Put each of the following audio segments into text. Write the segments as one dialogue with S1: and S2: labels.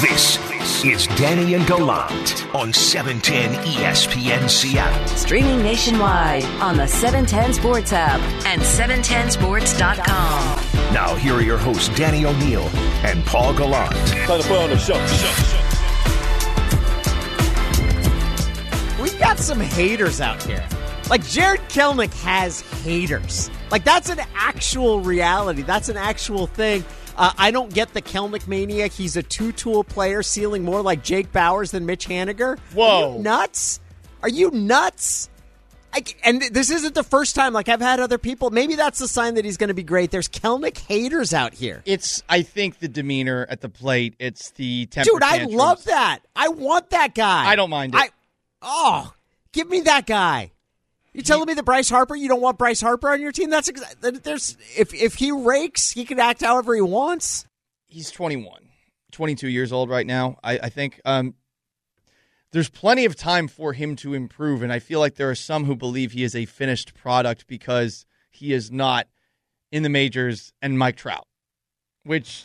S1: This is Danny and Gallant on E 710 ESPN Seattle.
S2: Streaming nationwide on the 710 Sports app and 710sports.com.
S1: Now, here are your hosts, Danny O'Neill and Paul Gallant.
S3: Time to put on the show.
S4: We've got some haters out here. Like Jarred Kelenic has haters. Like that's an actual reality. That's an actual thing. Uh, I don't get the Kelenic mania. He's a two-tool player, ceiling more like Jake Bauers than Mitch Haniger.
S3: Whoa.
S4: Are you nuts? Are you nuts? I, and this isn't the first time. Like I've had other people. Maybe that's a sign that he's going to be great. There's Kelenic haters out here.
S5: It's, I think, the demeanor at the plate. It's the temper
S4: Dude, I love that. I want that guy.
S5: I don't mind it.
S4: I, oh, give me that guy. You telling me that Bryce Harper? You don't want Bryce Harper on your team? That's exa- there's if if he rakes, he can act however he wants.
S5: He's 21, 22 years old right now. I, I think um, there's plenty of time for him to improve, and I feel like there are some who believe he is a finished product because he is not in the majors and Mike Trout, which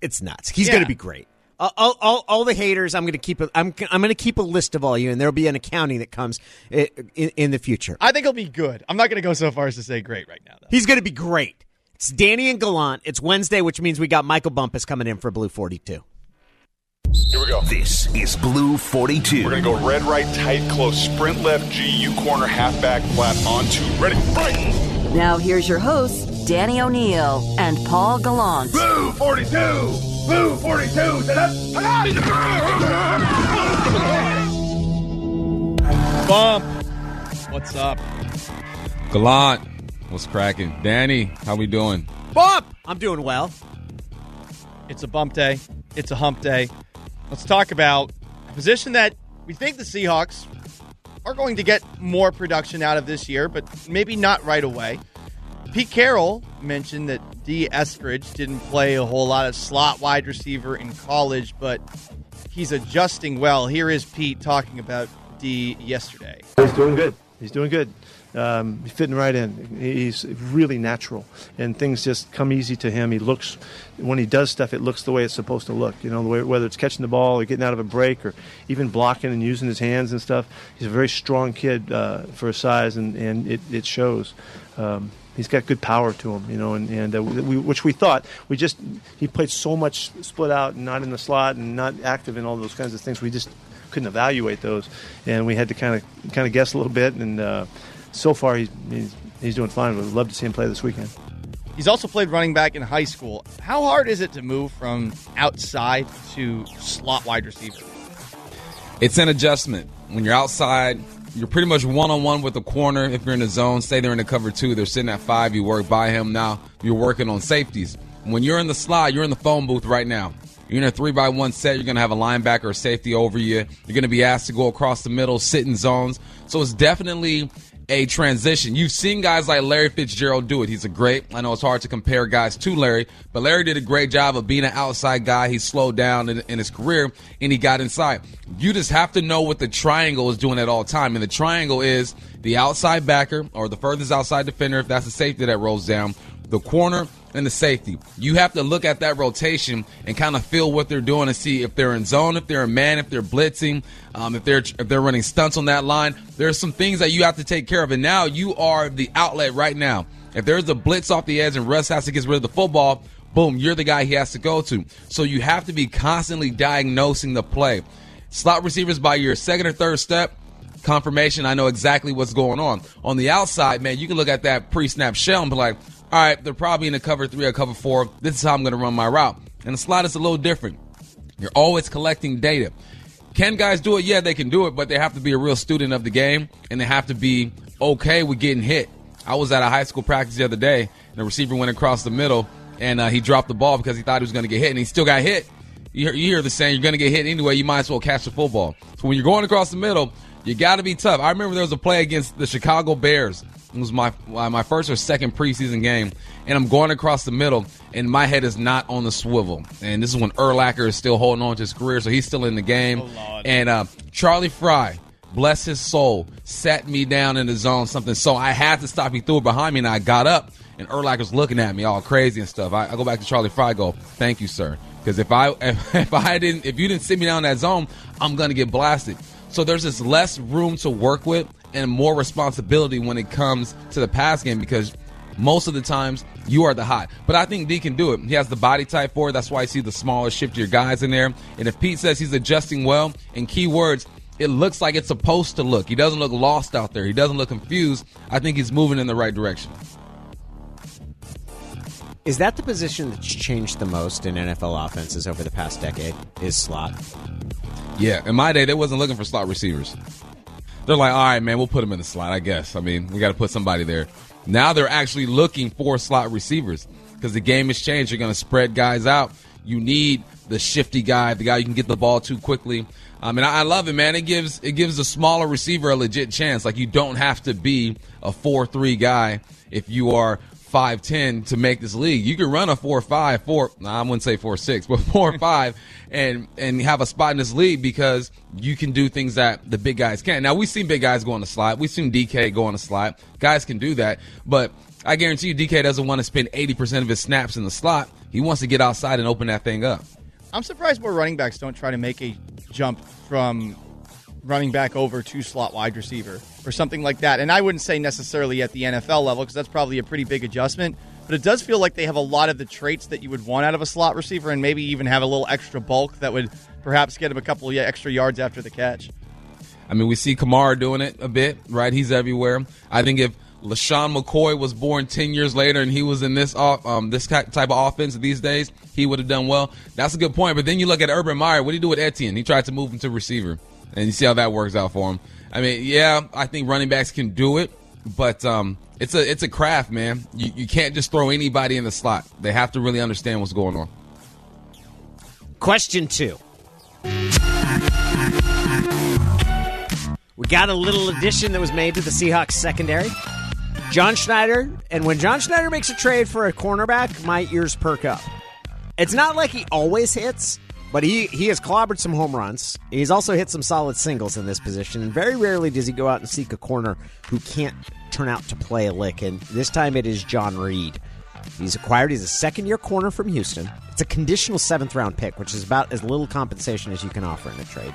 S4: It's nuts. He's
S5: Yeah.
S4: going to be great. All, all, all, all the haters. I'm going to keep. A, I'm I'm going to keep a list of all you, and there'll be an accounting that comes i- in, in the future.
S5: I think he'll be good. I'm not going to go so far as to say great right now, though.
S4: He's going to be great. It's Danny and Gallant. It's Wednesday, which means we got Michael Bumpus coming in for Blue 42.
S3: Here we go.
S1: This is Blue 42.
S3: We're going to go red, right, tight, close, sprint left, GU corner, halfback, flat, on two. Ready, right.
S2: Now here's your hosts, Danny O'Neill and Paul Gallant.
S3: Blue 42. Blue 42.
S5: Bump. What's up?
S6: Gallant, what's cracking? Danny, how we doing?
S4: Bump. I'm doing well.
S5: It's a bump day. It's a hump day. Let's talk about a position that we think the Seahawks are going to get more production out of this year, but maybe not right away. Pete Carroll mentioned that Dee Eskridge didn't play a whole lot of slot wide receiver in college, but he's adjusting well. Here is Pete talking about D yesterday.
S7: He's doing good. He's doing good. Um, he's fitting right in. He's really natural, and things just come easy to him. He looks when he does stuff, it looks the way it's supposed to look. You know, the way, whether it's catching the ball or getting out of a break or even blocking and using his hands and stuff. He's a very strong kid uh, for his size, and, and it, it shows. Um, he's got good power to him, you know, and, and uh, we, which we thought we just he played so much split out and not in the slot and not active in all those kinds of things. We just couldn't evaluate those, and we had to kind of kind of guess a little bit. And uh, so far, he's, he's he's doing fine. We'd love to see him play this weekend.
S5: He's also played running back in high school. How hard is it to move from outside to slot wide receiver?
S6: It's an adjustment. When you're outside, you're pretty much one on one with the corner. If you're in the zone, say they're in the cover two, they're sitting at five, you work by him. Now you're working on safeties. When you're in the slot, you're in the phone booth right now. You're in a three by one set. You're going to have a linebacker or safety over you. You're going to be asked to go across the middle, sit in zones. So it's definitely a transition. You've seen guys like Larry Fitzgerald do it. He's a great. I know it's hard to compare guys to Larry, but Larry did a great job of being an outside guy. He slowed down in, in his career and he got inside. You just have to know what the triangle is doing at all time, and the triangle is the outside backer or the furthest outside defender if that's the safety that rolls down, the corner and the safety. You have to look at that rotation and kind of feel what they're doing and see if they're in zone, if they're in man, if they're blitzing, um, if they're if they're running stunts on that line. There's some things that you have to take care of, and now you are the outlet right now. If there's a blitz off the edge and Russ has to get rid of the football, boom, you're the guy he has to go to. So you have to be constantly diagnosing the play. Slot receivers by your second or third step, confirmation, I know exactly what's going on. On the outside, man, you can look at that pre-snap shell and be like, all right, they're probably in a cover three or cover four. This is how I'm going to run my route. And the slot is a little different. You're always collecting data. Can guys do it? Yeah, they can do it, but they have to be a real student of the game and they have to be okay with getting hit. I was at a high school practice the other day, and the receiver went across the middle, and uh, he dropped the ball because he thought he was going to get hit, and he still got hit. You hear, you hear the saying, you're going to get hit anyway, you might as well catch the football. So when you're going across the middle, you got to be tough. I remember there was a play against the Chicago Bears. It was my uh, my first or second preseason game, and I'm going across the middle, and my head is not on the swivel. And this is when Urlacher is still holding on to his career, so he's still in the game. and uh, Charlie Frye, bless his soul, sat me down in the zone, something. So I had to stop. He threw it behind me, and I got up, and Urlacher's looking at me all crazy and stuff. I, I go back to Charlie Frye, go, thank you, sir. Because if I if, if I didn't if you didn't sit me down in that zone, I'm gonna get blasted. So there's just less room to work with and more responsibility when it comes to the pass game because most of the times you are the hot. But I think D can do it. He has the body type for it. That's why I see the smaller, shiftier guys in there. And if Pete says he's adjusting well, in key words, it looks like it's supposed to look. He doesn't look lost out there. He doesn't look confused. I think he's moving in the right direction.
S4: Is that the position that's changed the most in NFL offenses over the past decade? Is slot?
S6: Yeah, in my day, they wasn't looking for slot receivers. They're like, all right, man, we'll put him in the slot. I guess. I mean, we got to put somebody there. Now they're actually looking for slot receivers because the game has changed. You're going to spread guys out. You need the shifty guy, the guy you can get the ball to quickly. I mean, I love it, man. It gives it gives a smaller receiver a legit chance. Like you don't have to be a four three guy if you are five ten to make this league. You can run a four five four. I wouldn't say four six, but four five, and and have a spot in this league because you can do things that the big guys can't. Now we've seen big guys go on the slot. We've seen DK go on the slot. Guys can do that, but I guarantee you, DK doesn't want to spend eighty percent of his snaps in the slot. He wants to get outside and open that thing up.
S5: I'm surprised more running backs don't try to make a jump from running back over to slot wide receiver or something like that. And I wouldn't say necessarily at the NFL level because that's probably a pretty big adjustment. But it does feel like they have a lot of the traits that you would want out of a slot receiver and maybe even have a little extra bulk that would perhaps get him a couple of extra yards after the catch.
S6: I mean, we see Kamara doing it a bit, right? He's everywhere. I think if LeSean McCoy was born 10 years later and he was in this um, this type of offense these days, he would have done well. That's a good point. But then you look at Urban Meyer. What did he do with Etienne? He tried to move him to receiver. And you see how that works out for him. I mean, yeah, I think running backs can do it, but um, it's a it's a craft, man. You, you can't just throw anybody in the slot. They have to really understand what's going on.
S4: Question two. We got a little addition that was made to the Seahawks secondary. John Schneider, and when John Schneider makes a trade for a cornerback, my ears perk up. It's not like he always hits, but he, he has clobbered some home runs. He's also hit some solid singles in this position, and very rarely does he go out and seek a corner who can't turn out to play a lick. And this time it is John Reid. He's acquired. He's a second year corner from Houston. It's a conditional seventh round pick, which is about as little compensation as you can offer in a trade.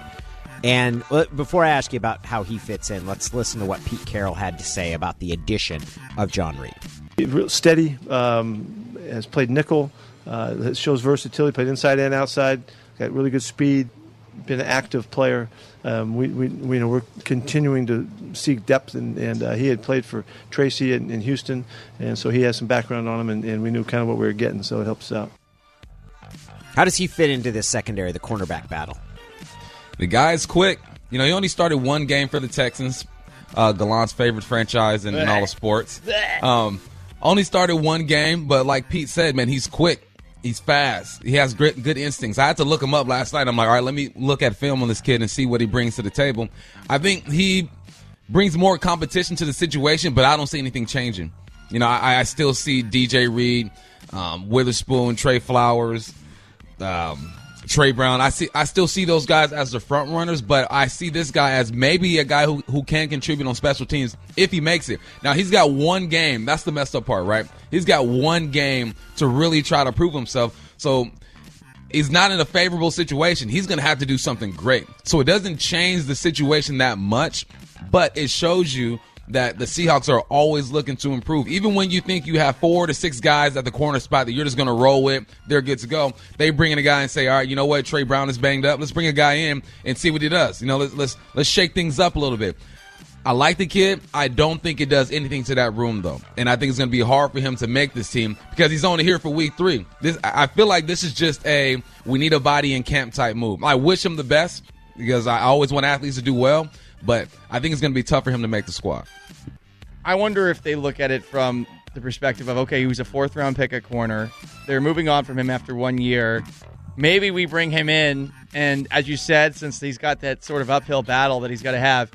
S4: And before I ask you about how he fits in, let's listen to what Pete Carroll had to say about the addition of John Reid.
S7: Real steady, um, has played nickel, uh, shows versatility, played inside and outside, got really good speed, been an active player. Um, we, we, we, you know, we're continuing to seek depth, and, and uh, he had played for Tracy in, in, Houston, and so he has some background on him, and, and we knew kind of what we were getting, so it helps out.
S4: How does he fit into this secondary, the cornerback battle?
S6: The guy's quick. You know, he only started one game for the Texans, uh, Gallant's favorite franchise in, in all of sports. Um, only started one game, but like Pete said, man, he's quick. He's fast. He has great, good instincts. I had to look him up last night. I'm like, all right, let me look at film on this kid and see what he brings to the table. I think he brings more competition to the situation, but I don't see anything changing. You know, I, I still see DJ Reed, um, Witherspoon, Tre Flowers, um, Tre Brown. I see. I still see those guys as the front runners, but I see this guy as maybe a guy who, who can contribute on special teams if he makes it. Now he's got one game. That's the messed up part, right? He's got one game to really try to prove himself. So he's not in a favorable situation. He's going to have to do something great. So it doesn't change the situation that much, but it shows you that the Seahawks are always looking to improve. Even when you think you have four to six guys at the corner spot that you're just going to roll with, they're good to go. They bring in a guy and say, "All right, you know what? Tre Brown is banged up. Let's bring a guy in and see what he does. You know, let's let's let's shake things up a little bit." I like the kid. I don't think it does anything to that room though, and I think it's going to be hard for him to make this team because he's only here for week three. This I feel like this is just a we need a body in camp type move. I wish him the best because I always want athletes to do well, but I think it's going to be tough for him to make the squad.
S5: I wonder if they look at it from the perspective of okay, he was a fourth round pick at corner. They're moving on from him after one year. Maybe we bring him in, and as you said, since he's got that sort of uphill battle that he's got to have.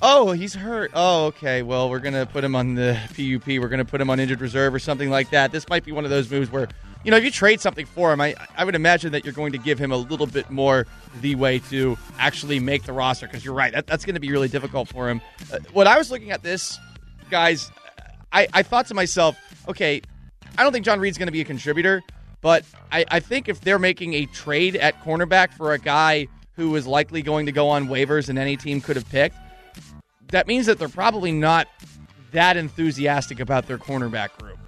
S5: Oh, he's hurt. Oh, okay. Well, we're gonna put him on the PUP. We're gonna put him on injured reserve or something like that. This might be one of those moves where, you know, if you trade something for him, I I would imagine that you're going to give him a little bit more the way to actually make the roster. Because you're right, that, that's going to be really difficult for him. Uh, when I was looking at this guys, I, I thought to myself, okay, I don't think John Reid's going to be a contributor, But I, I think if they're making a trade at cornerback for a guy who is likely going to go on waivers and any team could have picked, that means that they're probably not that enthusiastic about their cornerback group.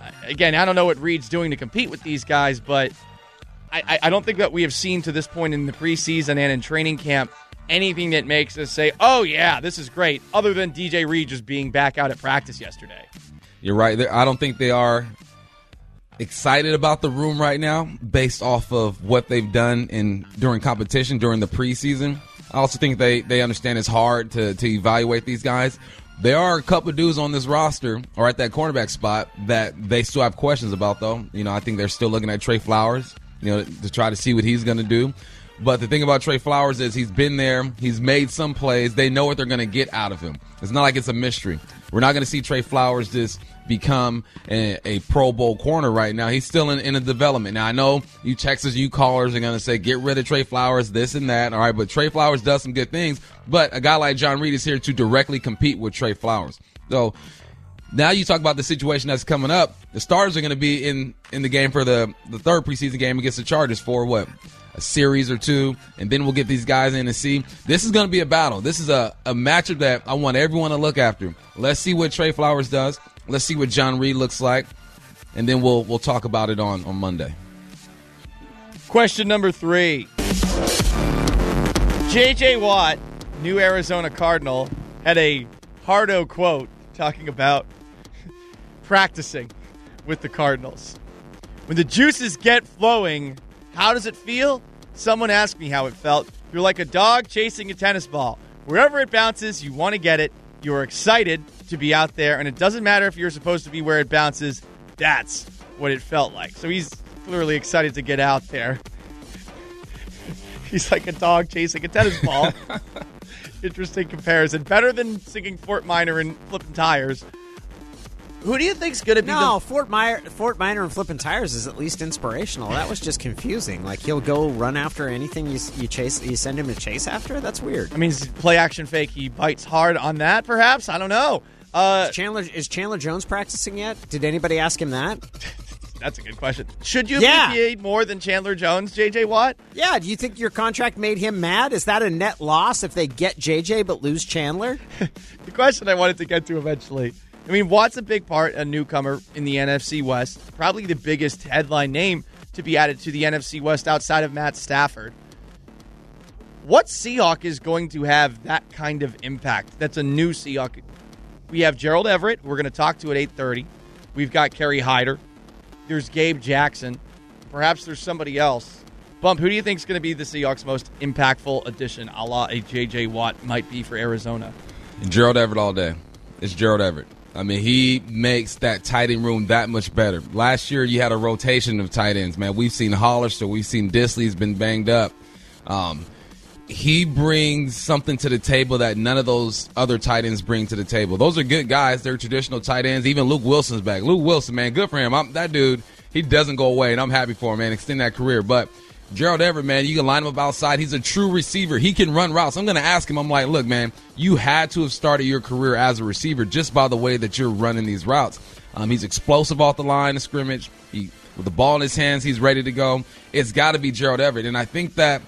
S5: Uh, again, I don't know what Reid's doing to compete with these guys, but I, I don't think that we have seen to this point in the preseason and in training camp anything that makes us say, oh, yeah, this is great, other than DJ Reed just being back out at practice yesterday.
S6: You're right. I don't think they are excited about the room right now based off of what they've done in during competition during the preseason. I also think they, they understand it's hard to, to evaluate these guys. There are a couple of dudes on this roster or at that cornerback spot that they still have questions about, though. You know, I think they're still looking at Tre Flowers, you know, to try to see what he's going to do. But the thing about Tre Flowers is he's been there, he's made some plays. They know what they're going to get out of him. It's not like it's a mystery. We're not going to see Tre Flowers just become a, a, Pro Bowl corner right now. He's still in, in a development. Now, I know you Texas, you callers are going to say, get rid of Tre Flowers, this and that. All right, but Tre Flowers does some good things. But a guy like John Reid is here to directly compete with Tre Flowers. So now you talk about the situation that's coming up. The Stars are going to be in, in the game for the, the third preseason game against the Chargers for what? A series or two, and then we'll get these guys in and see. This is going to be a battle. This is a, a matchup that I want everyone to look after. Let's see what Tre Flowers does. Let's see what John Reid looks like, and then we'll we'll talk about it on on Monday.
S5: Question number three: J.J. Watt, new Arizona Cardinal, had a Hardo quote talking about practicing with the Cardinals. When the juices get flowing, how does it feel? Someone asked me how it felt. You're like a dog chasing a tennis ball. Wherever it bounces, you want to get it. You're excited to be out there, and it doesn't matter if you're supposed to be where it bounces. That's what it felt like. So he's clearly excited to get out there. he's like a dog chasing a tennis ball. Interesting comparison. Better than singing Fort Minor and flipping tires. Who do you think's going to be?
S4: No,
S5: the-
S4: Fort Minor, Fort Minor, and flipping tires is at least inspirational. That was just confusing. Like he'll go run after anything you, you chase, you send him to chase after. That's weird.
S5: I mean, play action fake. He bites hard on that. Perhaps I don't know. Uh,
S4: is Chandler is Chandler Jones practicing yet? Did anybody ask him that?
S5: That's a good question. Should you
S4: yeah.
S5: be paid more than Chandler Jones, JJ Watt?
S4: Yeah. Do you think your contract made him mad? Is that a net loss if they get JJ but lose Chandler?
S5: the question I wanted to get to eventually I mean, Watt's a big part, a newcomer in the NFC West, probably the biggest headline name to be added to the NFC West outside of Matt Stafford. What Seahawk is going to have that kind of impact? That's a new Seahawk. We have Gerald Everett, we're going to talk to at 8:30. We've got Kerry Hyder. There's Gabe Jackson. Perhaps there's somebody else. Bump, who do you think is going to be the Seahawks' most impactful addition, a la a J.J. Watt might be for Arizona?
S6: Gerald Everett all day. It's Gerald Everett. I mean, he makes that tight end room that much better. Last year, you had a rotation of tight ends, man. We've seen Hollister, we've seen Dissly's been banged up. Um, he brings something to the table that none of those other tight ends bring to the table. Those are good guys. They're traditional tight ends. Even Luke Wilson's back. Luke Wilson, man, good for him. I'm, that dude, he doesn't go away, and I'm happy for him, man. Extend that career. But Gerald Everett, man, you can line him up outside. He's a true receiver. He can run routes. I'm going to ask him, I'm like, look, man, you had to have started your career as a receiver just by the way that you're running these routes. Um, he's explosive off the line of scrimmage. He, with the ball in his hands, he's ready to go. It's got to be Gerald Everett. And I think that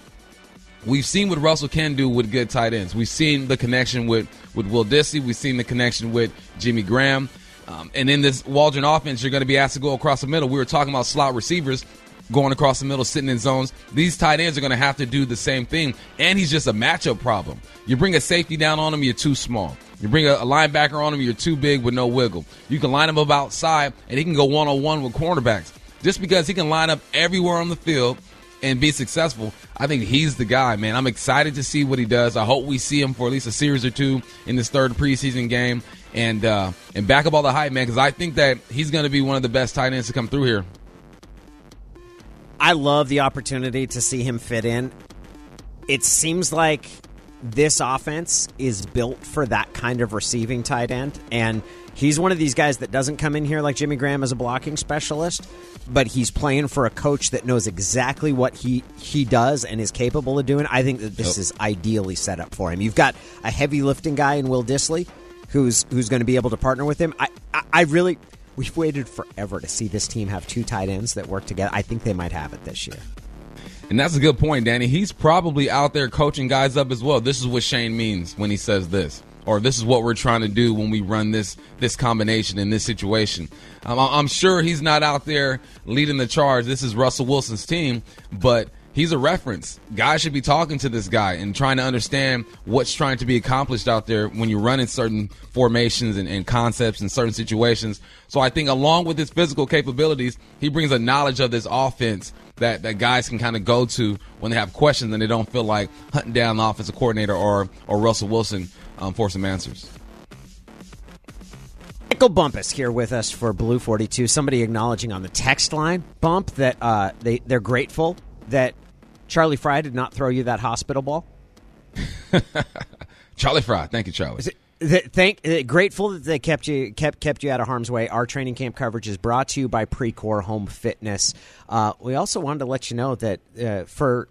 S6: we've seen what Russell can do with good tight ends. We've seen the connection with, with Will Dissly. We've seen the connection with Jimmy Graham. Um, and in this Waldron offense, you're going to be asked to go across the middle. We were talking about slot receivers going across the middle, sitting in zones. These tight ends are going to have to do the same thing. And he's just a matchup problem. You bring a safety down on him, you're too small. You bring a, linebacker on him, you're too big with no wiggle. You can line him up outside, and he can go one on one with cornerbacks. Just because he can line up everywhere on the field and be successful, I think he's the guy, man. I'm excited to see what he does. I hope we see him for at least a series or two in this third preseason game and uh, and back up all the hype, man, because I think that he's going to be one of the best tight ends to come through here.
S4: I love the opportunity to see him fit in. It seems like this offense is built for that kind of receiving tight end. And he's one of these guys that doesn't come in here like Jimmy Graham as a blocking specialist, but he's playing for a coach that knows exactly what he, he does and is capable of doing. I think that this yep. is ideally set up for him. You've got a heavy lifting guy in Will Dissly who's who's going to be able to partner with him. I, I, I really we've waited forever to see this team have two tight ends that work together. I think they might have it this year.
S6: And that's a good point, Danny. He's probably out there coaching guys up as well. This is what Shane means when he says this, or this is what we're trying to do when we run this this combination in this situation. Um, I'm sure he's not out there leading the charge. This is Russell Wilson's team, but he's a reference. Guys should be talking to this guy and trying to understand what's trying to be accomplished out there when you're running certain formations and, and, concepts in certain situations. So I think along with his physical capabilities, he brings a knowledge of this offense that, that guys can kind of go to when they have questions and they don't feel like hunting down the offensive coordinator or, or Russell Wilson um, for some answers.
S4: Michael Bumpus here with us for Blue 42. Somebody acknowledging on the text line, Bump, that uh, they, they're grateful that Charlie Frye did not throw you that hospital ball?
S6: Charlie Frye, thank you, Charlie.
S4: Thank, uh, grateful that they kept you kept kept you out of harm's way. Our training camp coverage is brought to you by Precor Home Fitness. Uh, we also wanted to let you know that uh, for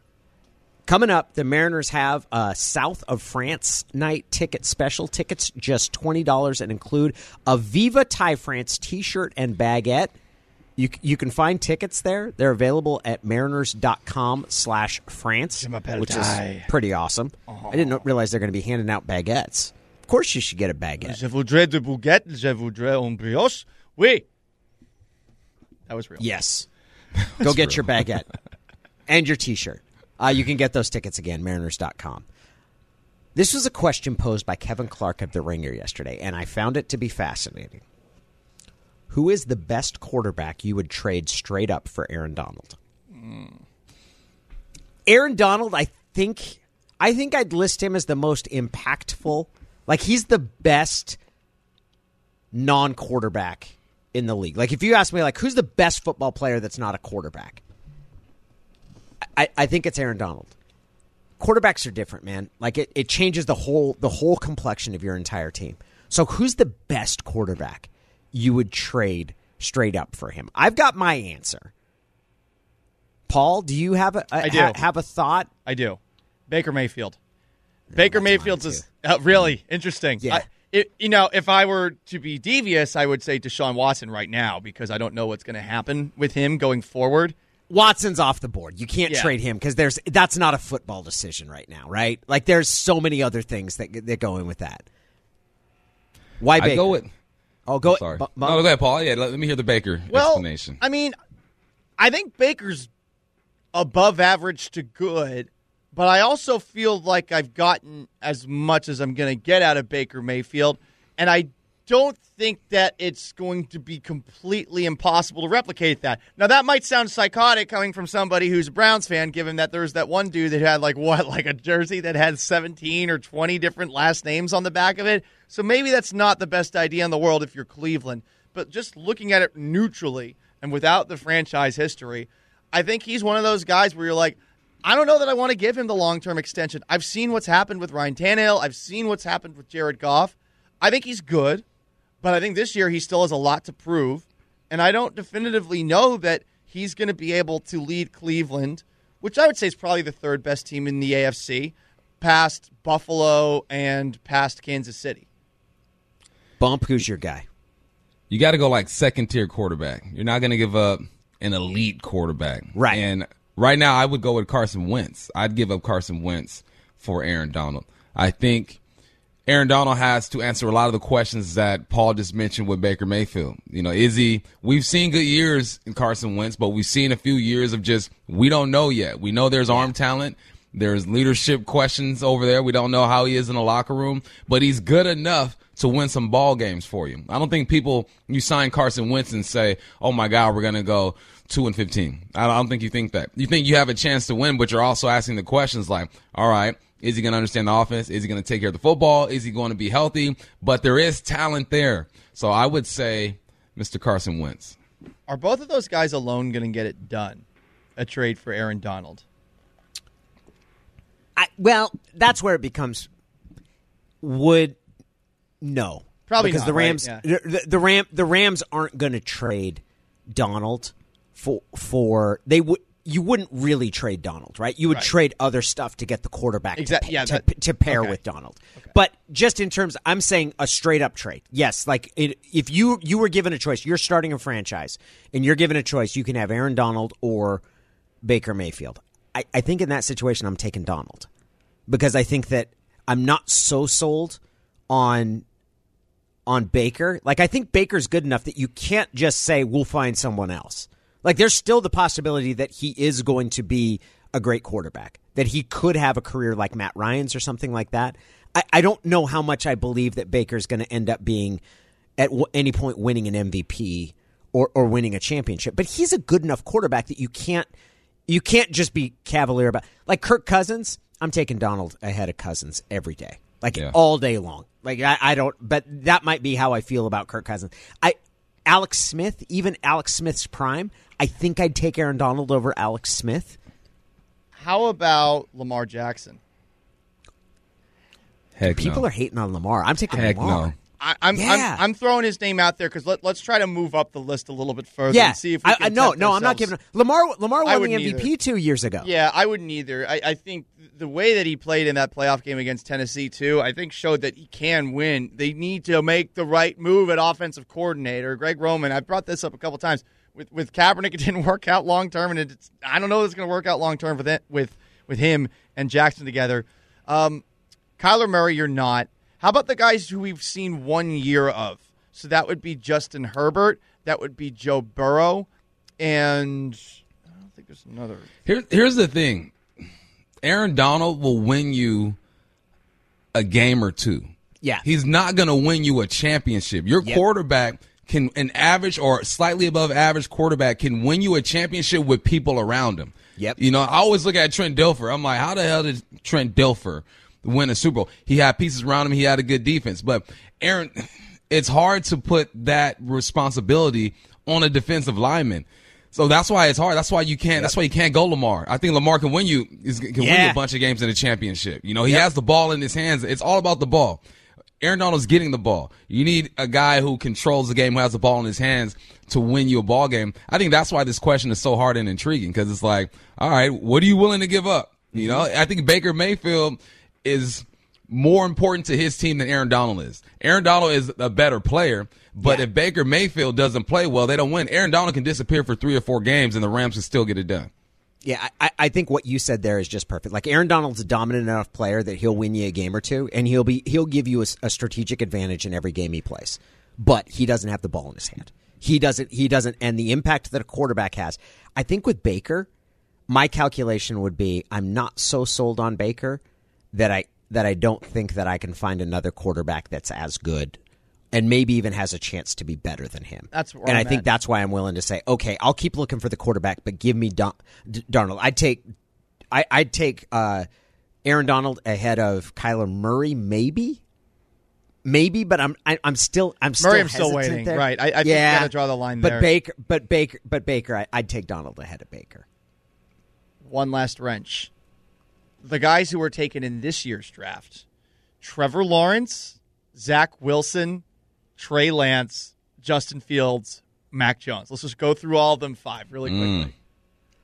S4: coming up, the Mariners have a South of France night ticket special. Tickets just twenty dollars and include a Viva Thai France T-shirt and baguette. You, you can find tickets there. They're available at mariners.com slash France, which is pretty awesome. I didn't realize they're going to be handing out baguettes. Of course you should get a baguette.
S5: Je voudrais de baguette, je voudrais un brioche. Oui. That was real.
S4: Yes. Go get real. your baguette and your T-shirt. Uh, you can get those tickets again, mariners.com. This was a question posed by Kevin Clark of The Ringer yesterday, and I found it to be fascinating. Who is the best quarterback you would trade straight up for Aaron Donald? Mm. Aaron Donald, I think I think I'd list him as the most impactful. Like he's the best non-quarterback in the league. Like if you ask me like who's the best football player that's not a quarterback? I, I think it's Aaron Donald. Quarterbacks are different, man. Like it, it changes the whole the whole complexion of your entire team. So who's the best quarterback? You would trade straight up for him? I've got my answer. Paul, do you have a, a
S5: I do.
S4: Ha, have a thought?
S5: I do. Baker Mayfield. No, Baker Mayfield's is uh, really interesting.
S4: Yeah. I,
S5: it, you know, if I were to be devious, I would say Deshaun Watson right now because I don't know what's going to happen with him going forward.
S4: Watson's off the board. You can't yeah. trade him because there's that's not a football decision right now, right? Like there's so many other things that that go in with that. Why Baker?
S6: I go with
S4: Oh, go.
S6: sorry. no, go ahead, Paul. Yeah, let, let, me hear the Baker
S5: well,
S6: explanation.
S5: I mean, I think Baker's above average to good, but I also feel like I've gotten as much as I'm going to get out of Baker Mayfield, and I don't think that it's going to be completely impossible to replicate that. Now, that might sound psychotic coming from somebody who's a Browns fan, given that there's that one dude that had, like, what, like a jersey that had 17 or 20 different last names on the back of it. So maybe that's not the best idea in the world if you're Cleveland. But just looking at it neutrally and without the franchise history, I think he's one of those guys where you're like, I don't know that I want to give him the long term extension. I've seen what's happened with Ryan Tannehill. I've seen what's happened with Jared Goff. I think he's good. But I think this year he still has a lot to prove. And I don't definitively know that he's going to be able to lead Cleveland, which I would say is probably the third best team in the AFC, past Buffalo and past Kansas City.
S4: Bump, who's your guy?
S6: You got to go like second tier quarterback. You're not going to give up an elite quarterback.
S4: Right.
S6: And right now, I would go with Carson Wentz. I'd give up Carson Wentz for Aaron Donald. I think Aaron Donald has to answer a lot of the questions that Paul just mentioned with Baker Mayfield. You know, is he? We've seen good years in Carson Wentz, but we've seen a few years of just we don't know yet. We know there's arm talent. There's leadership questions over there. We don't know how he is in the locker room, but he's good enough to win some ball games for you. I don't think people you sign Carson Wentz and say, "Oh my God, we're gonna go two and 15. I don't think you think that. You think you have a chance to win, but you're also asking the questions like, "All right, is he going to understand the offense? Is he going to take care of the football? Is he going to be healthy? But there is talent there. So I would say Mr. Carson Wentz.
S5: Are both of those guys alone going to get it done? A trade for Aaron Donald?
S4: I, well, that's where it becomes would no.
S5: Probably
S4: because
S5: not,
S4: the Rams
S5: right? yeah.
S4: the, the Ram the Rams aren't going to trade Donald for for they would you wouldn't really trade Donald, right? You would
S5: Right.
S4: trade other stuff to get the quarterback to,
S5: yeah,
S4: to,
S5: that-
S4: to pair
S5: okay.
S4: with Donald. But just in terms, I'm saying a straight up trade. Yes, like it, if you you were given a choice, you're starting a franchise, and you're given a choice, you can have Aaron Donald or Baker Mayfield. I, I think in that situation, I'm taking Donald because I think that I'm not so sold on on Baker. Like I think Baker's good enough that you can't just say we'll find someone else. Like there's still the possibility that he is going to be a great quarterback. That he could have a career like Matt Ryan's or something like that. I, I don't know how much I believe that Baker's going to end up being at w- any point winning an MVP or, or winning a championship. But he's a good enough quarterback that you can't you can't just be cavalier about like Kirk Cousins. I'm taking Donald ahead of Cousins every day, like
S6: Yeah.
S4: all day long. Like I, I don't, but that might be how I feel about Kirk Cousins. I Alex Smith, even Alex Smith's prime. I think I'd take Aaron Donald over Alex Smith.
S5: How about Lamar Jackson?
S6: Heck
S4: People
S6: no.
S4: are hating on Lamar. I'm taking
S6: Heck
S4: Lamar.
S6: no.
S5: I, I'm,
S4: Yeah.
S5: I'm I'm throwing his name out there because let, let's try to move up the list a little bit further
S4: Yeah,
S5: and see if we
S4: I,
S5: can
S4: I, no, no, I'm not giving Lamar. Lamar
S5: I
S4: won the MVP
S5: either.
S4: two years ago.
S5: Yeah, I wouldn't either. I, I think the way that he played in that playoff game against Tennessee too, I think showed that he can win. They need to make the right move at offensive coordinator. Greg Roman, I've brought this up a couple times. With with Kaepernick, it didn't work out long term, and it's I don't know if it's going to work out long term with with with him and Jackson together. Um, Kyler Murray, you're not. How about the guys who we've seen one year of? So that would be Justin Herbert. That would be Joe Burrow, and I don't think there's another.
S6: Here, here's the thing. Aaron Donald will win you a game or two.
S4: Yeah.
S6: He's not going to win you a championship. Your
S4: Yep.
S6: quarterback can, an average or slightly above average quarterback can win you a championship with people around him.
S4: Yep.
S6: You know, I always look at Trent Dilfer. I'm like, how the hell did Trent Dilfer win a Super Bowl? He had pieces around him. He had a good defense. But Aaron, it's hard to put that responsibility on a defensive lineman. So that's why it's hard. That's why you can't. That's why you can't go Lamar. I think Lamar can win you. is- Can win you a bunch of games in the championship. You know, he has the ball in his hands. It's all about the ball. Aaron Donald's getting the ball. You need a guy who controls the game, who has the ball in his hands to win you a ball game. I think that's why this question is so hard and intriguing because it's like, all right, what are you willing to give up? You know, I think Baker Mayfield is more important to his team than Aaron Donald is. Aaron Donald is a better player, but if Baker Mayfield doesn't play well, they don't win. Aaron Donald can disappear for three or four games and the Rams can still get it done.
S4: Yeah, I, I think what you said there is just perfect. Like Aaron Donald's a dominant enough player that he'll win you a game or two, and he'll be he'll give you a, a strategic advantage in every game he plays. But he doesn't have the ball in his hand. He doesn't. He doesn't. And the impact that a quarterback has. I think with Baker, my calculation would be I'm not so sold on Baker that I that I don't think that I can find another quarterback that's as good. And maybe even has a chance to be better than him.
S5: That's
S4: and I
S5: I'm
S4: think
S5: at.
S4: that's why I'm willing to say, okay, I'll keep looking for the quarterback, but give me Don- D- Darnold. I'd take, I, I'd take uh, Aaron Donald ahead of Kyler Murray, maybe, maybe, but I'm, I, I'm still, I'm still,
S5: Murray, I'm still waiting.
S4: there.
S5: Right. I- I
S4: yeah,
S5: gotta draw the line there.
S4: but
S5: there.
S4: Baker, but Baker, but Baker, I, I'd take Donald ahead of Baker.
S5: one last wrench. The guys who were taken in this year's draft Trevor Lawrence, Zach Wilson, Trey Lance, Justin Fields, Mac Jones. Let's just go through all of them five really mm. quickly.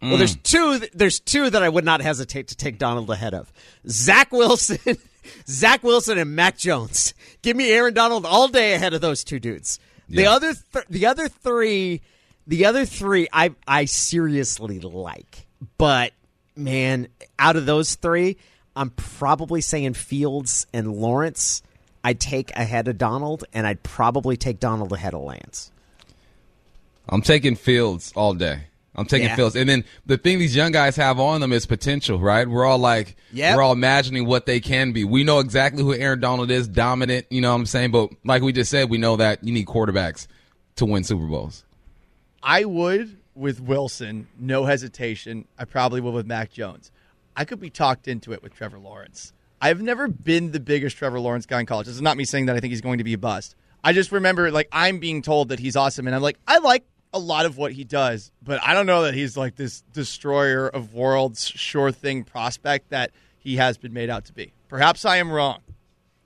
S5: Mm.
S4: Well, there's two. There's two that I would not hesitate to take Donald ahead of: Zach Wilson, Zach Wilson, and Mac Jones. Give me Aaron Donald all day ahead of those two dudes. The other, th- the other three, the other three, I I seriously like, but man, out of those three, I'm probably saying Fields and Lawrence. I'd take ahead of Donald, and I'd probably take Donald ahead of Lance.
S6: I'm taking Fields all day. I'm taking
S4: Yeah.
S6: Fields. And then the thing these young guys have on them is potential, right? We're all like,
S4: Yep.
S6: we're all imagining what they can be. We know exactly who Aaron Donald is, dominant, you know what I'm saying? But like we just said, we know that you need quarterbacks to win Super Bowls.
S5: I would with Wilson, no hesitation. I probably would with Mac Jones. I could be talked into it with Trevor Lawrence. I've never been the biggest Trevor Lawrence guy in college. This is not me saying that I think he's going to be a bust. I just remember like I'm being told that he's awesome, and I'm like, I like a lot of what he does, but I don't know that he's like this destroyer of worlds, sure thing prospect that he has been made out to be. Perhaps I am wrong.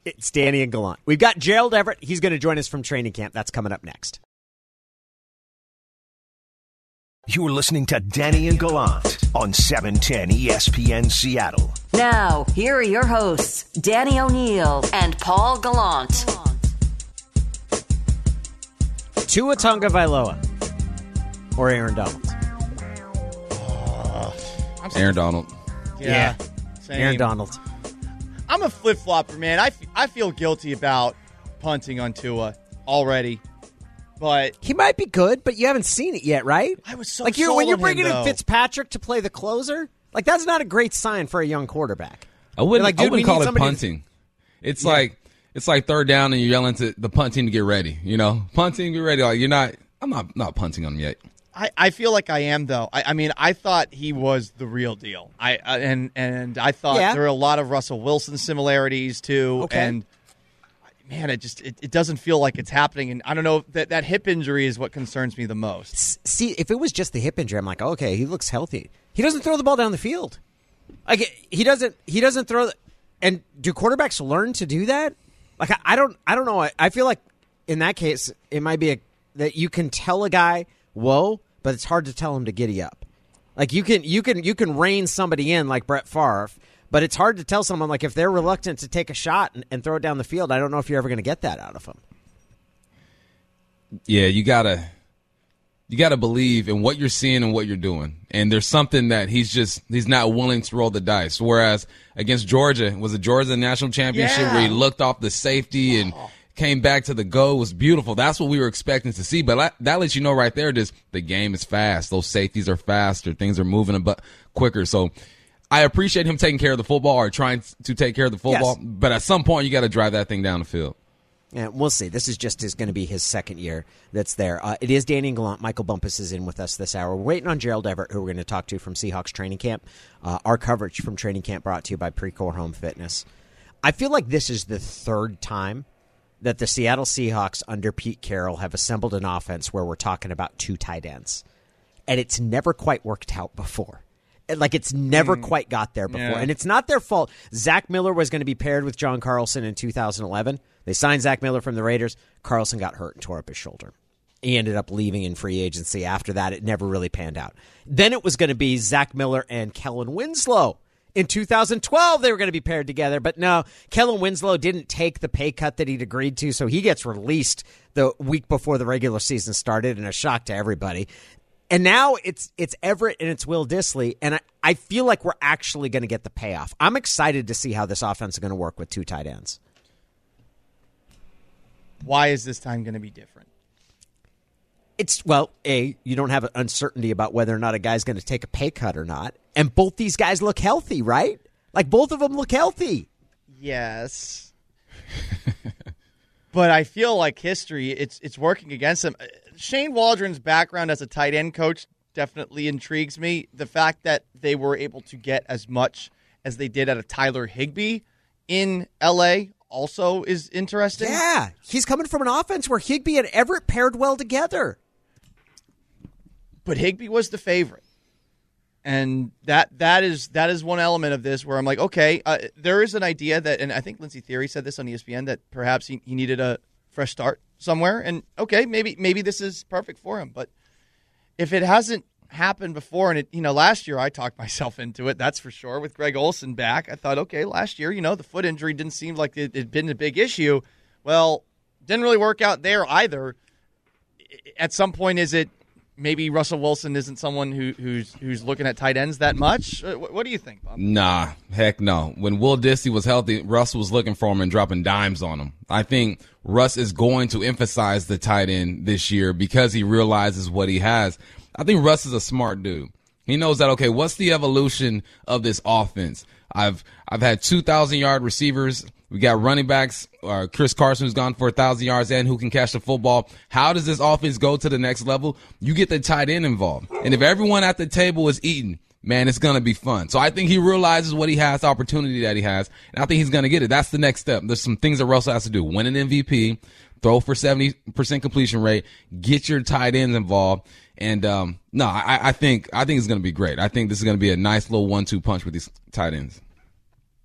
S4: It's Danny and Gallant. We've got Gerald Everett. He's going to join us from training camp. That's coming up next.
S1: You're listening to Danny and Gallant on 710 ESPN Seattle.
S2: Now, here are your hosts, Danny O'Neill and Paul Gallant.
S4: Tua Tagovailoa or Aaron Donald?
S6: Aaron Donald.
S5: Yeah. Same.
S4: Aaron Donald.
S5: I'm a flip flopper, man. I, f- I feel guilty about punting on Tua already, but
S4: He might be good, but you haven't seen it yet, right?
S5: I was so
S4: like you're, when you're
S5: on him,
S4: bringing in. Fitzpatrick to play the closer. Like that's not a great sign for a young quarterback.
S6: I wouldn't.
S4: Like,
S6: I
S4: dude, we
S6: wouldn't call it
S4: somebody to-
S6: punting. It's like it's like third down and you're yelling to the punt team to get ready. You know, punt team get ready. Like you're not. I'm not not punting on him yet.
S5: I, I feel like I am though. I, I mean, I thought he was the real deal. I uh, and and I thought
S4: Yeah.
S5: there were a lot of Russell Wilson similarities too.
S4: Okay.
S5: And man, it just it, it doesn't feel like it's happening. And I don't know that that hip injury is what concerns me the most.
S4: See, if it was just the hip injury, I'm like, okay, he looks healthy. He doesn't throw the ball down the field. Like he doesn't. He doesn't throw. The, and do quarterbacks learn to do that? Like I, I don't. I don't know. I, I feel like in that case, it might be a, that you can tell a guy, "Whoa," but it's hard to tell him to giddy up. Like you can, you can, you can rein somebody in like Brett Favre, but it's hard to tell someone like if they're reluctant to take a shot and, and throw it down the field. I don't know if you're ever going to get that out of them.
S6: Yeah, you gotta you gotta believe in what you're seeing and what you're doing. And there's something that he's just he's not willing to roll the dice. Whereas against Georgia, was it Georgia national championship
S5: Yeah.
S6: where he looked off the safety and oh. came back to the go was beautiful. That's what we were expecting to see. But that, that lets you know right there, just the game is fast. Those safeties are faster. Things are moving a bu- quicker. So I appreciate him taking care of the football or trying to take care of the football.
S4: Yes.
S6: But at some point, you got to drive that thing down the field.
S4: Yeah, we'll see. This is just is going to be his second year that's there. Uh, it is Danny Gallant. Michael Bumpus is in with us this hour. We're waiting on Gerald Everett, who we're going to talk to from Seahawks training camp. Uh, our coverage from training camp brought to you by Precor Home Fitness. I feel like this is the third time that the Seattle Seahawks under Pete Carroll have assembled an offense where we're talking about two tight ends, and it's never quite worked out before. Like it's never hmm. quite got there before,
S5: Yeah.
S4: and it's not their fault. Zach Miller was going to be paired with John Carlson in 2011. They signed Zach Miller from the Raiders. Carlson got hurt and tore up his shoulder. He ended up leaving in free agency. After that, it never really panned out. Then it was going to be Zach Miller and Kellen Winslow. In 2012, they were going to be paired together, but no, Kellen Winslow didn't take the pay cut that he'd agreed to, so he gets released the week before the regular season started, and a shock to everybody. And now it's it's Everett and it's Will Dissly, and I, I feel like we're actually going to get the payoff. I'm excited to see how this offense is going to work with two tight ends.
S5: Why is this time going to be different?
S4: It's well, a you don't have an uncertainty about whether or not a guy's going to take a pay cut or not, and both these guys look healthy, right? Like both of them look healthy.
S5: Yes. but I feel like history it's it's working against him. Shane Waldron's background as a tight end coach definitely intrigues me. The fact that they were able to get as much as they did out of Tyler Higbee in LA also is interesting.
S4: Yeah, he's coming from an offense where Higbee and Everett paired well together.
S5: but Higbee was the favorite, and that that is that is one element of this where I'm like, okay, uh, there is an idea that, and I think Lindsey Thiry said this on ESPN that perhaps he, he needed a fresh start somewhere, and okay, maybe maybe this is perfect for him, but if it hasn't happened before, and it you know last year I talked myself into it, that's for sure. With Greg Olsen back, I thought, okay, last year you know the foot injury didn't seem like it had been a big issue. Well, didn't really work out there either. At some point, is it maybe Russell Wilson isn't someone who, who's who's looking at tight ends that much? Uh, What, what do you think, Bob?
S6: Nah, heck no. When Will Dissly was healthy, Russ was looking for him and dropping dimes on him. I think Russ is going to emphasize the tight end this year because he realizes what he has. I think Russ is a smart dude. He knows that okay, what's the evolution of this offense? I've I've had two thousand yard receivers. We got running backs, uh, Chris Carson who's gone for a thousand yards and who can catch the football. How does this offense go to the next level? You get the tight end involved, and if everyone at the table is eating, man, it's gonna be fun. So I think he realizes what he has, the opportunity that he has, and I think he's gonna get it. That's the next step. There's some things that Russell has to do: win an MVP, throw for seventy percent completion rate, get your tight ends involved. And um, no, I, I think I think it's going to be great. I think this is going to be a nice little one-two punch with these tight ends.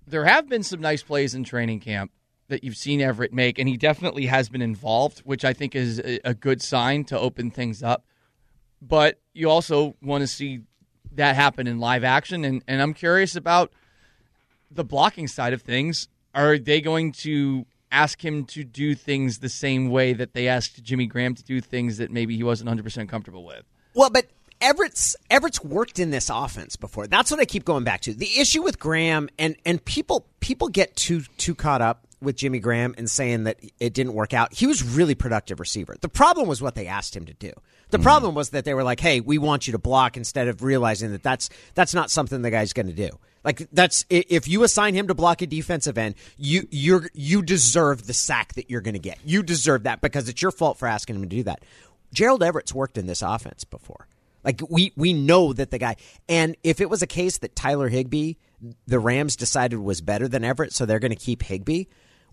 S5: There have been some nice plays in training camp that you've seen Everett make, and he definitely has been involved, which I think is a, good sign to open things up. But you also want to see that happen in live action, and, and I'm curious about the blocking side of things. Are they going to ask him to do things the same way that they asked Jimmy Graham to do things that maybe he wasn't 100% comfortable with?
S4: Well, but Everett's Everett's worked in this offense before. That's what I keep going back to. The issue with Graham and and people people get too too caught up with Jimmy Graham and saying that it didn't work out. He was really productive receiver. The problem was what they asked him to do. The mm-hmm. problem was that they were like, "Hey, we want you to block," instead of realizing that that's that's not something the guy's going to do. Like that's if you assign him to block a defensive end, you you're you deserve the sack that you're going to get. You deserve that because it's your fault for asking him to do that. Gerald Everett's worked in this offense before. Like we we know that the guy and if it was a case that Tyler Higbee, the Rams decided was better than Everett, so they're going to keep Higbee.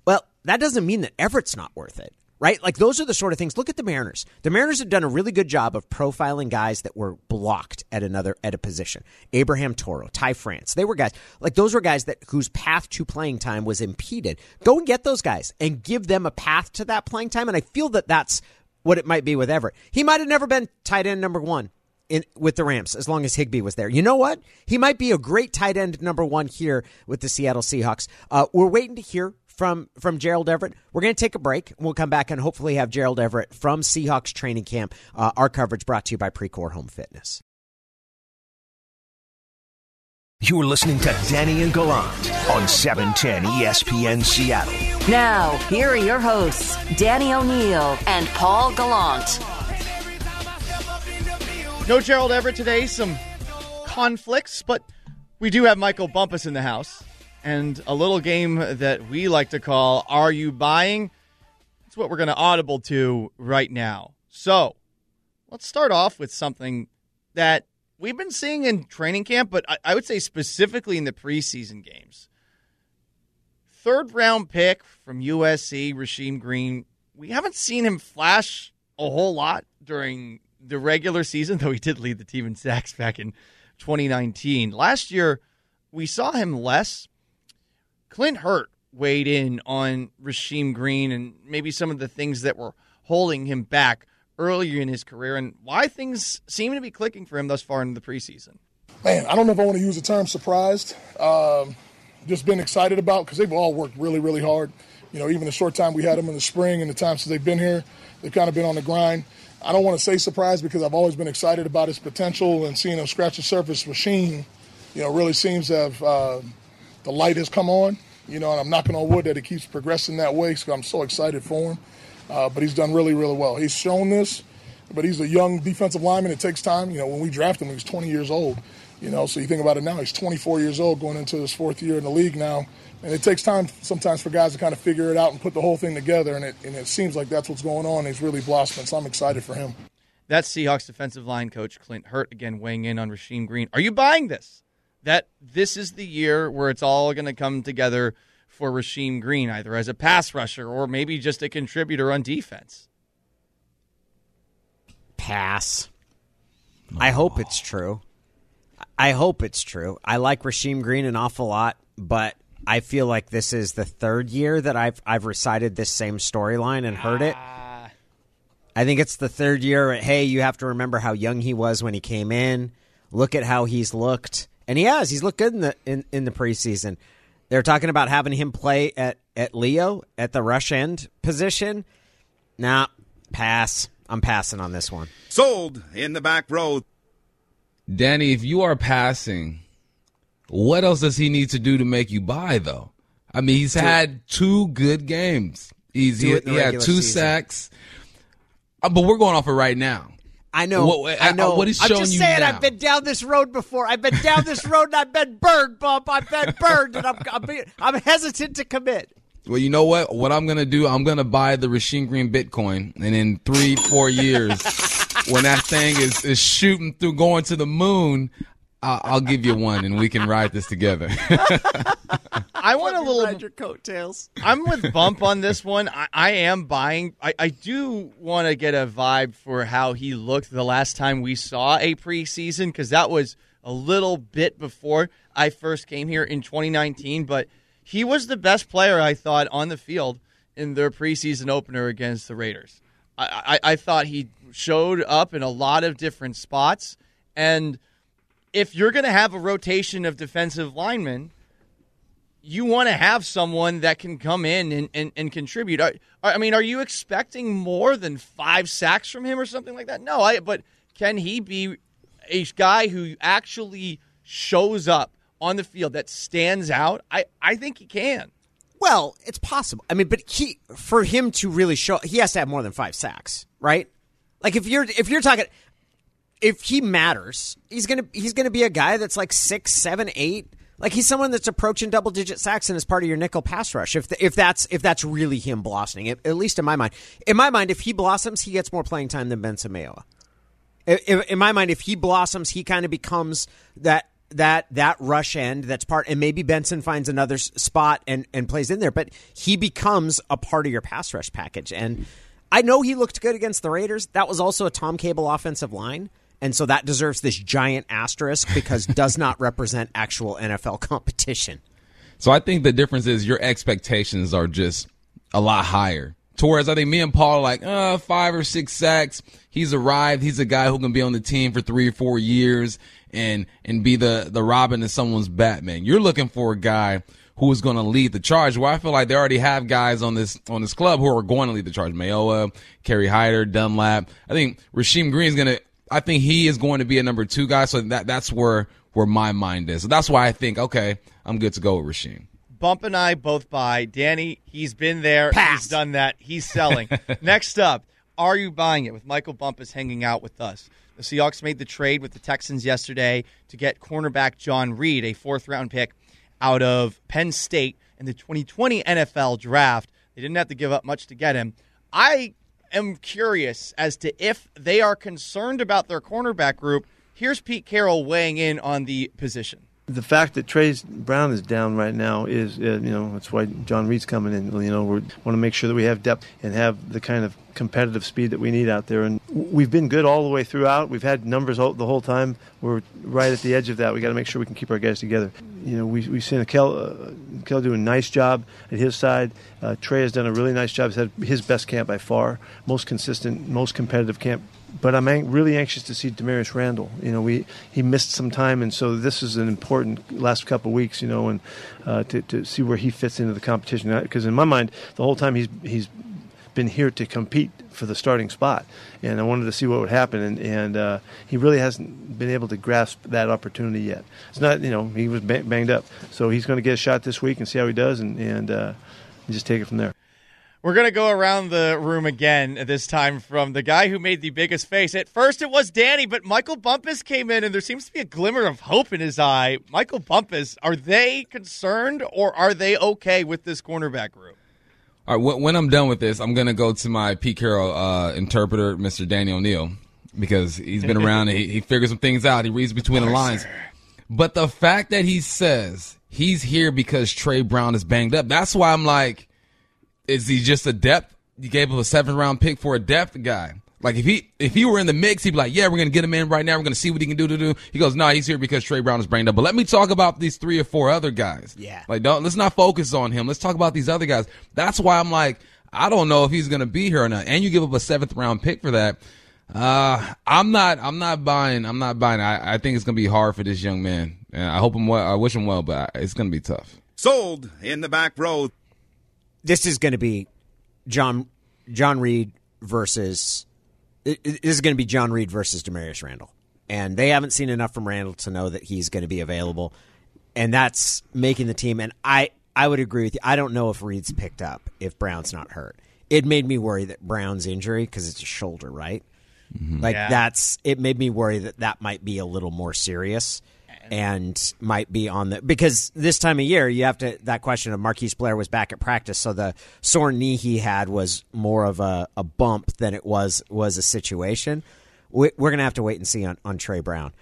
S4: Well, that doesn't mean that Everett's not worth it, right? Like those are the sort of things. Look at the Mariners. The Mariners have done a really good job of profiling guys that were blocked at another at a position. Abraham Toro, Ty France. They were guys like those were guys that whose path to playing time was impeded. Go and get those guys and give them a path to that playing time. And I feel that that's what it might be with Everett. He might have never been tight end number one in with the Rams as long as Higbee was there. You know what? He might be a great tight end number one here with the Seattle Seahawks. Uh, we're waiting to hear from from Gerald Everett. We're going to take a break. We'll come back and hopefully have Gerald Everett from Seahawks training camp. Uh, our coverage brought to you by Precor Home Fitness.
S1: You're listening to Danny and Gallant on E 710 ESPN Seattle.
S2: Now, here are your hosts, Danny O'Neill and Paul Gallant.
S5: No Gerald Everett today. Some conflicts, but we do have Michael Bumpus in the house, and a little game that we like to call "Are You Buying?" It's what we're going to audible to right now. So, let's start off with something that we've been seeing in training camp, but I, I would say specifically in the preseason games. Third round pick from USC, Rasheem Green. We haven't seen him flash a whole lot during the regular season, though he did lead the team in sacks back in 2019. Last year, we saw him less. Clint Hurt weighed in on Rasheem Green and maybe some of the things that were holding him back earlier in his career and why things seem to be clicking for him thus far in the preseason.
S8: man, I don't know if I want to use the term surprised. Um, just been excited about because they've all worked really, really hard. You know, even the short time we had them in the spring and the time since they've been here, they've kind of been on the grind. I don't want to say surprised because I've always been excited about his potential and seeing him scratch the surface. Machine, you know, really seems to have uh, the light has come on. You know, and I'm knocking on wood that it keeps progressing that way. So I'm so excited for him. Uh, but he's done really, really well. He's shown this, but he's a young defensive lineman. It takes time. You know, when we drafted him, he was 20 years old. You know, so you think about it now, he's 24 years old, going into his fourth year in the league now, and it takes time sometimes for guys to kind of figure it out and put the whole thing together. And it and it seems like that's what's going on. He's really blossoming, so I'm excited for him.
S5: That's Seahawks defensive line coach Clint Hurt again weighing in on Rasheem Green. Are you buying this? That this is the year where it's all going to come together for Rasheem Green, either as a pass rusher or maybe just a contributor on defense.
S4: Pass. I hope it's true. I hope it's true. I like Rasheem Green an awful lot, but I feel like this is the third year that I've I've recited this same storyline and heard it. Ah. I think it's the third year. Hey, you have to remember how young he was when he came in. Look at how he's looked, and he has. He's looked good in the in, in the preseason. They're talking about having him play at at Leo at the rush end position. Nah, pass. I'm passing on this one.
S9: Sold in the back row.
S6: Danny, if you are passing, what else does he need to do to make you buy, though? I mean, he's had two good games. He's
S4: Do
S6: he,
S4: it
S6: he had two
S4: season.
S6: sacks. Uh, but we're going off it right now.
S4: I know.
S6: What-
S4: I know.
S6: uh, what he's
S4: I'm just saying.
S6: now.
S4: I've been down this road before. I've been down this road and I've been burned, bump. I've been burned, and I'm I'm, I'm hesitant to commit.
S6: Well, you know what? What I'm gonna do? I'm gonna buy the Rasheem Green Bitcoin, and in three, four years, when that thing is, is shooting through, going to the moon, I'll, I'll give you one, and we can ride this together.
S5: I want a little
S4: ride your coattails.
S5: I'm with Bump on this one. I, I am buying. I, I do want to get a vibe for how he looked the last time we saw a preseason because that was a little bit before I first came here in 2019. But he was the best player I thought on the field in their preseason opener against the Raiders. I, I, I thought he showed up in a lot of different spots and if you're going to have a rotation of defensive linemen, you want to have someone that can come in and, and, and contribute. I, I mean, are you expecting more than five sacks from him or something like that? No, I, but can he be a guy who actually shows up on the field that stands out? I, I think he can.
S4: Well, it's possible. I mean, but he for him to really show, he has to have more than five sacks, right? Like if you're if you're talking, if he matters, he's gonna he's gonna be a guy that's like six, seven, eight. Like he's someone that's approaching double digit sacks and is part of your nickel pass rush. If if that's if that's really him blossoming, at, at least in my mind, in my mind, if he blossoms, he gets more playing time than Benson Mayowa. In, in my mind, if he blossoms, he kind of becomes that that that rush end that's part and maybe Benson finds another spot and and plays in there but he becomes a part of your pass rush package and I know he looked good against the Raiders that was also a Tom Cable offensive line and so that deserves this giant asterisk because does not represent actual NFL competition
S6: So I think the difference is your expectations are just a lot higher. To whereas I think me and Paul are like, uh, five or six sacks. He's arrived. He's a guy who can be on the team for three or four years and and be the the Robin to someone's Batman. You're looking for a guy who is going to lead the charge. Well, I feel like they already have guys on this on this club who are going to lead the charge. Mayowa, Kerry Hyder, Dunlap. I think Rasheem Green is going to. I think he is going to be a number two guy. So that that's where where my mind is. So that's why I think okay, I'm good to go with Rasheem.
S5: Bump and I both buy. Danny, he's been there.
S4: Pass.
S5: He's done that. He's selling. Next up, are you buying it with Michael Bumpus hanging out with us? The Seahawks made the trade with the Texans yesterday to get cornerback John Reid, a fourth round pick out of Penn State in the 2020 NFL draft. They didn't have to give up much to get him. I am curious as to if they are concerned about their cornerback group. Here's Pete Carroll weighing in on the position.
S7: The fact that Tre Brown is down right now is, uh, you know, that's why John Reid's coming in. You know, we want to make sure that we have depth and have the kind of competitive speed that we need out there. And we've been good all the way throughout. We've had numbers all, the whole time. We're right at the edge of that. We got to make sure we can keep our guys together. You know, we, we've seen Kel, uh, do a nice job at his side. Uh, Tre has done a really nice job. He's had his best camp by far, most consistent, most competitive camp but I'm an- really anxious to see Damarious Randall. You know, we he missed some time, and so this is an important last couple weeks. You know, and uh, to to see where he fits into the competition. Because in my mind, the whole time he's he's been here to compete for the starting spot, and I wanted to see what would happen, and and uh, he really hasn't been able to grasp that opportunity yet. It's not, you know, he was ba- banged up, so he's going to get a shot this week and see how he does, and and uh, just take it from there.
S5: We're going to go around the room again, this time from the guy who made the biggest face. At first, it was Danny, but Michael Bumpus came in, and there seems to be a glimmer of hope in his eye. Michael Bumpus, are they concerned or are they okay with this cornerback group?
S6: All right, when, I'm done with this, I'm gonna go to my Pete Carroll uh, interpreter, Mr. Danny O'Neill, because he's been around and he, he figures some things out. He reads between the lines. But the fact that he says he's here because Tre Brown is banged up, that's why I'm like, is he just a depth? You gave him a seventh round pick for a depth guy. Like if he if he were in the mix, he'd be like, yeah, we're gonna get him in right now. We're gonna see what he can do to do. He goes, no, he's here because Tre Brown is banged up. But let me talk about these three or four other guys.
S4: Yeah.
S6: Like don't let's not focus on him. Let's talk about these other guys. That's why I'm like, I don't know if he's gonna be here or not. And you give up a seventh round pick for that. Uh, I'm not. I'm not buying. I'm not buying. I, I think it's gonna be hard for this young man. And I hope him well. I wish him well, but it's gonna be tough.
S9: Sold in the back row.
S4: This is going to be John John Reid versus it, it- this is going to be John Reid versus Damarious Randall, and they haven't seen enough from Randall to know that he's going to be available, and that's making the team. And I I would agree with you. I don't know if Reid's picked up if Brown's not hurt. It made me worry that Brown's injury because it's a shoulder, right? Mm-hmm. Like
S5: Yeah.
S4: that's it made me worry that that might be a little more serious and might be on the because this time of year you have to that question of Marquise Blair was back at practice so the sore knee he had was more of a, a bump than it was was a situation. We, we're gonna have to wait and see on, on Tre Brown.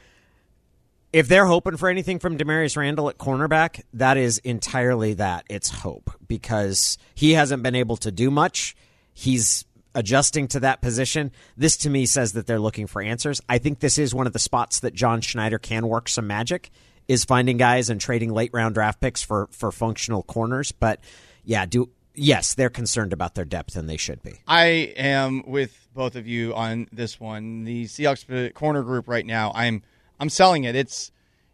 S4: If they're hoping for anything from Damarious Randall at cornerback, that is entirely that. It's hope because he hasn't been able to do much. He's adjusting to that position. This to me says that they're looking for answers. I think this is one of the spots that John Schneider can work some magic is finding guys and trading late round draft picks for for functional corners. But yeah, do yes, they're concerned about their depth and they should be.
S5: I am with both of you on this one. The Seahawks corner group right now, I'm I'm selling it. It's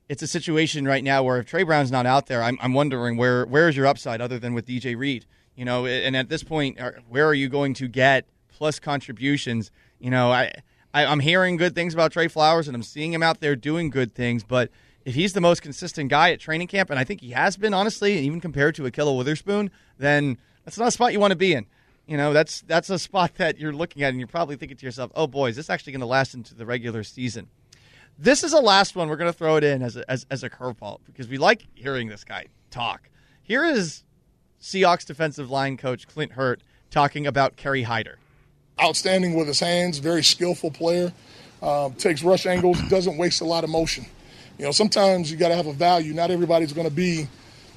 S5: it's a situation right now where if Tre Brown's not out there, I'm, I'm wondering where where is your upside other than with DJ Reed? You know, and at this point, where are you going to get plus contributions? You know, I, I I'm hearing good things about Tre Flowers, and I'm seeing him out there doing good things, but. If he's the most consistent guy at training camp, and I think he has been, honestly, even compared to Ahkello Witherspoon, then that's not a spot you want to be in. You know, that's that's a spot that you're looking at, and you're probably thinking to yourself, "Oh boy, is this actually going to last into the regular season?" This is a last one. We're going to throw it in as a, as, as a curveball because we like hearing this guy talk. Here is Seahawks defensive line coach Clint Hurt talking about Kerry Hyder.
S8: outstanding with his hands, very skillful player, um, takes rush angles, doesn't waste a lot of motion. You know, sometimes you got to have a value. Not everybody's going to be,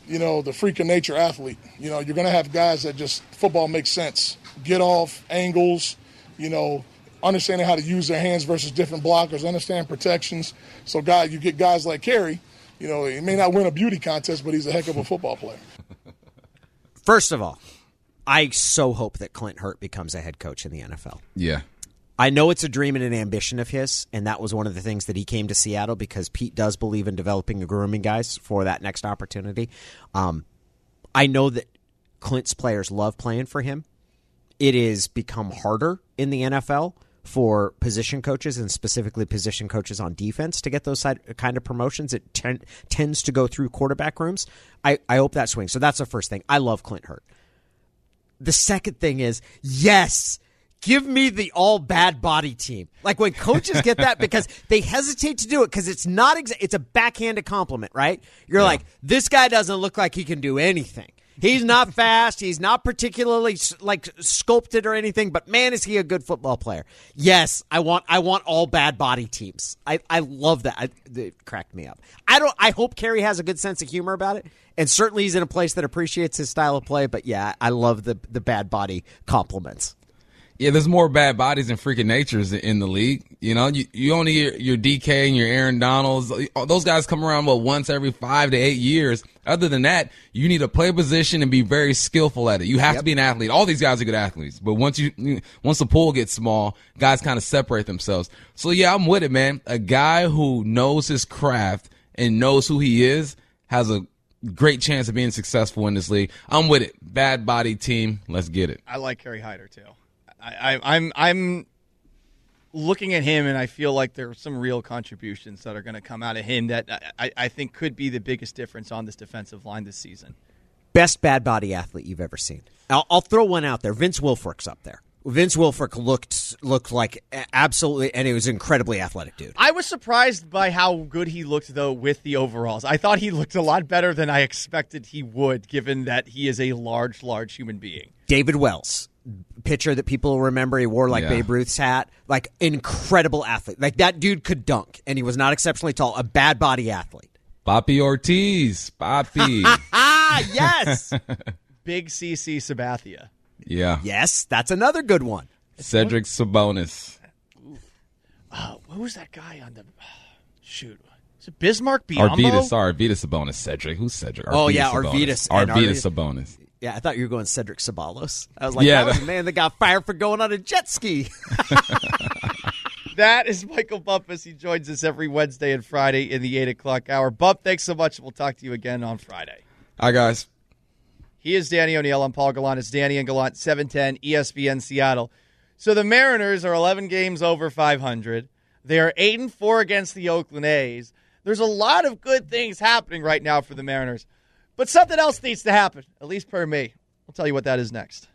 S8: you know, the freak of nature athlete. You know, you're going to have guys that just football makes sense. Get off angles, you know, understanding how to use their hands versus different blockers, understand protections. So, guy, you get guys like Kerry. You know, he may not win a beauty contest, but he's a heck of a football player.
S4: First of all, I so hope that Clint Hurt becomes a head coach in the NFL.
S6: Yeah.
S4: I know it's a dream and an ambition of his, and that was one of the things that he came to Seattle because Pete does believe in developing and grooming guys for that next opportunity. Um, I know that Clint's players love playing for him. It is become harder in the NFL for position coaches and specifically position coaches on defense to get those side, kind of promotions. It ten, tends to go through quarterback rooms. I, I hope that swings. So that's the first thing. I love Clint Hurt. The second thing is yes, give me the all bad body team. Like when coaches get that because they hesitate to do it because it's not exa- it's a backhanded compliment, right? You're like this guy doesn't look like he can do anything. He's not fast. He's not particularly like sculpted or anything, but man, is he a good football player? Yes, I want. I want all bad body teams. I, I love that. I, it cracked me up. I don't. I hope Kerry has a good sense of humor about it, and certainly he's in a place that appreciates his style of play. But yeah, I love the the bad body compliments.
S6: Yeah, there's more bad bodies and freaking natures in the league. You know, you, you only hear your DK and your Aaron Donalds. Those guys come around, what, once every five to eight years. Other than that, you need to play a position and be very skillful at it. You have to be an athlete. All these guys are good athletes. But once you, once the pool gets small, guys kind of separate themselves. So yeah, I'm with it, man. A guy who knows his craft and knows who he is has a great chance of being successful in this league. I'm with it. Bad body team. Let's get it.
S5: I like Kerry Hyder too. I, I, I'm I'm looking at him, and I feel like there are some real contributions that are going to come out of him that I, I think could be the biggest difference on this defensive line this season.
S4: Best bad body athlete you've ever seen. I'll, I'll throw one out there. Vince Wilfork's up there. Vince Wilfork looked looked like absolutely, and he was an incredibly athletic dude.
S5: I was surprised by how good he looked, though, with the overalls. I thought he looked a lot better than I expected he would, given that he is a large, large human being.
S4: David Wells, pitcher that people remember, he wore like
S6: Yeah.
S4: Babe Ruth's hat, like incredible athlete. Like that dude could dunk, and he was not exceptionally tall. A bad body athlete.
S6: Bobby Ortiz. Bobby.
S4: Ah, yes,
S5: Big CC Sabathia.
S6: yeah.
S4: yes, that's another good one.
S6: Cedric Sabonis.
S5: Uh, who was that guy on the shoot? Is it Bismack Biyombo?
S6: Arvydas. Sorry, Arvydas Sabonis. Cedric. Who's Cedric?
S4: Oh, yeah,
S6: Sabonis.
S4: Arvydas and
S6: Arvydas
S4: Arvydas.
S6: Sabonis.
S4: Yeah, I thought you were going Cedric Ceballos. I was like,
S6: Yeah, oh,
S4: that was the man that got fired for going on a jet ski.
S5: That is Michael Bumpus. He joins us every Wednesday and Friday in the 8 o'clock hour. Bump, thanks so much. We'll talk to you again on Friday.
S6: Hi, guys.
S5: He is Danny O'Neill. I'm Paul Gallant. It's Danny and Gallant, 710 ESPN Seattle. So the Mariners are 11 games over 500. They are 8 and 4 against the Oakland A's. There's a lot of good things happening right now for the Mariners. But something else needs to happen, at least per me. I'll tell you what that is next.